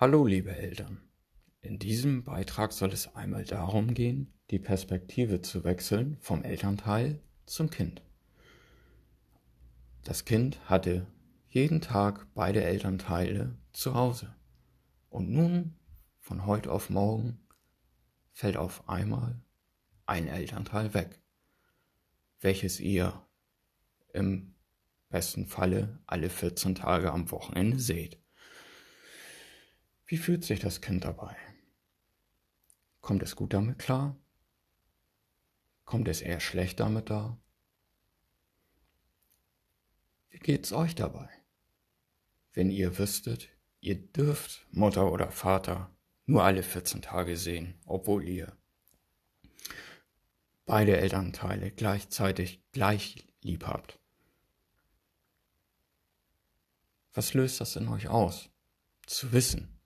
Hallo liebe Eltern. In diesem Beitrag soll es einmal darum gehen, die Perspektive zu wechseln vom Elternteil zum Kind. Das Kind hatte jeden Tag beide Elternteile zu Hause. Und nun, von heute auf morgen, fällt auf einmal ein Elternteil weg, welches ihr im besten Falle alle 14 Tage am Wochenende seht. Wie fühlt sich das Kind dabei? Kommt es gut damit klar? Kommt es eher schlecht damit da? Wie geht's euch dabei? Wenn ihr wüsstet, ihr dürft Mutter oder Vater nur alle 14 Tage sehen, obwohl ihr beide Elternteile gleichzeitig gleich lieb habt. Was löst das in euch aus? Zu wissen,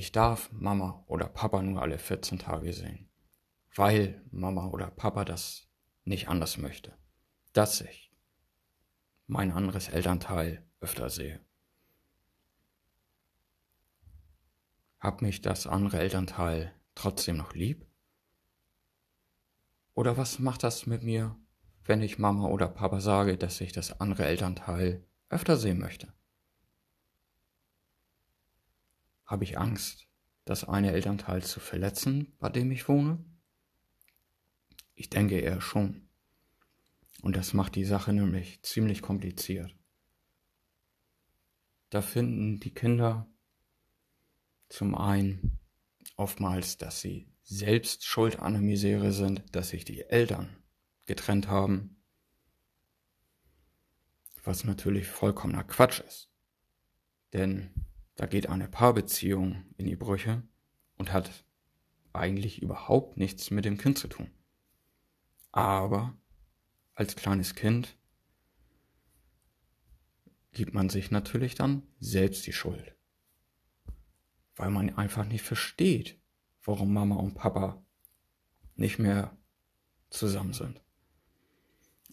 ich darf Mama oder Papa nur alle 14 Tage sehen, weil Mama oder Papa das nicht anders möchte, dass ich mein anderes Elternteil öfter sehe. Hab mich das andere Elternteil trotzdem noch lieb? Oder was macht das mit mir, wenn ich Mama oder Papa sage, dass ich das andere Elternteil öfter sehen möchte? Habe ich Angst, das eine Elternteil zu verletzen, bei dem ich wohne? Ich denke eher schon. Und das macht die Sache nämlich ziemlich kompliziert. Da finden die Kinder zum einen oftmals, dass sie selbst schuld an der Misere sind, dass sich die Eltern getrennt haben, was natürlich vollkommener Quatsch ist. Denn da geht eine Paarbeziehung in die Brüche und hat eigentlich überhaupt nichts mit dem Kind zu tun. Aber als kleines Kind gibt man sich natürlich dann selbst die Schuld. Weil man einfach nicht versteht, warum Mama und Papa nicht mehr zusammen sind.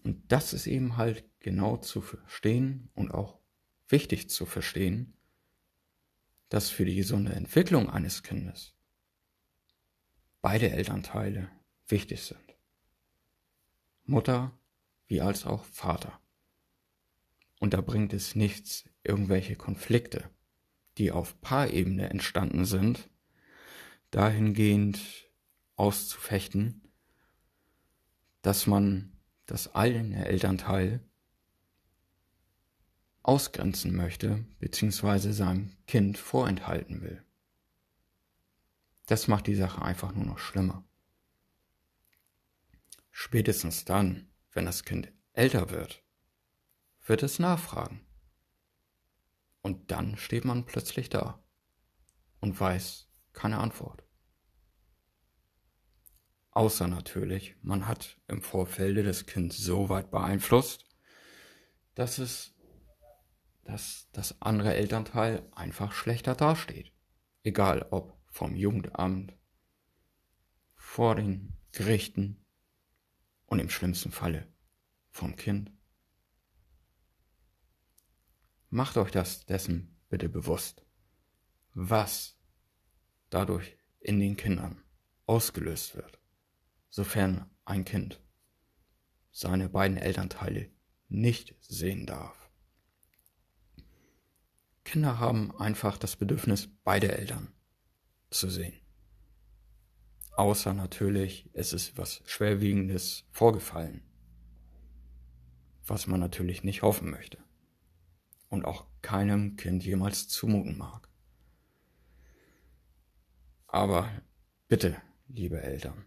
Und das ist eben halt genau zu verstehen und auch wichtig zu verstehen, dass für die gesunde Entwicklung eines Kindes beide Elternteile wichtig sind. Mutter wie als auch Vater. Und da bringt es nichts, irgendwelche Konflikte, die auf Paarebene entstanden sind, dahingehend auszufechten, dass man das eine Elternteil ausgrenzen möchte bzw. seinem Kind vorenthalten will. Das macht die Sache einfach nur noch schlimmer. Spätestens dann, wenn das Kind älter wird, wird es nachfragen. Und dann steht man plötzlich da und weiß keine Antwort. Außer natürlich, man hat im Vorfelde das Kind so weit beeinflusst, dass es dass das andere Elternteil einfach schlechter dasteht. Egal ob vom Jugendamt, vor den Gerichten und im schlimmsten Falle vom Kind. Macht euch das dessen bitte bewusst, was dadurch in den Kindern ausgelöst wird, sofern ein Kind seine beiden Elternteile nicht sehen darf. Kinder haben einfach das Bedürfnis, beide Eltern zu sehen. Außer natürlich, es ist was Schwerwiegendes vorgefallen, was man natürlich nicht hoffen möchte und auch keinem Kind jemals zumuten mag. Aber bitte, liebe Eltern,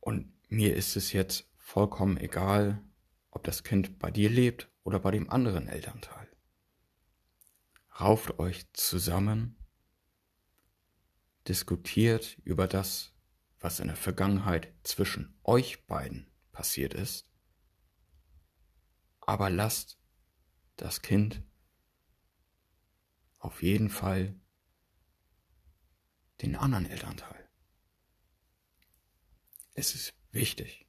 und mir ist es jetzt vollkommen egal, ob das Kind bei dir lebt oder bei dem anderen Elternteil. Rauft euch zusammen, diskutiert über das, was in der Vergangenheit zwischen euch beiden passiert ist, aber lasst das Kind auf jeden Fall den anderen Elternteil. Es ist wichtig.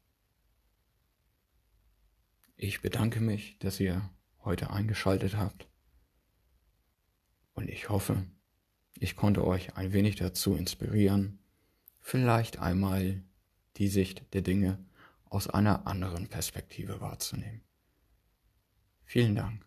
Ich bedanke mich, dass ihr heute eingeschaltet habt. Ich hoffe, ich konnte euch ein wenig dazu inspirieren, vielleicht einmal die Sicht der Dinge aus einer anderen Perspektive wahrzunehmen. Vielen Dank.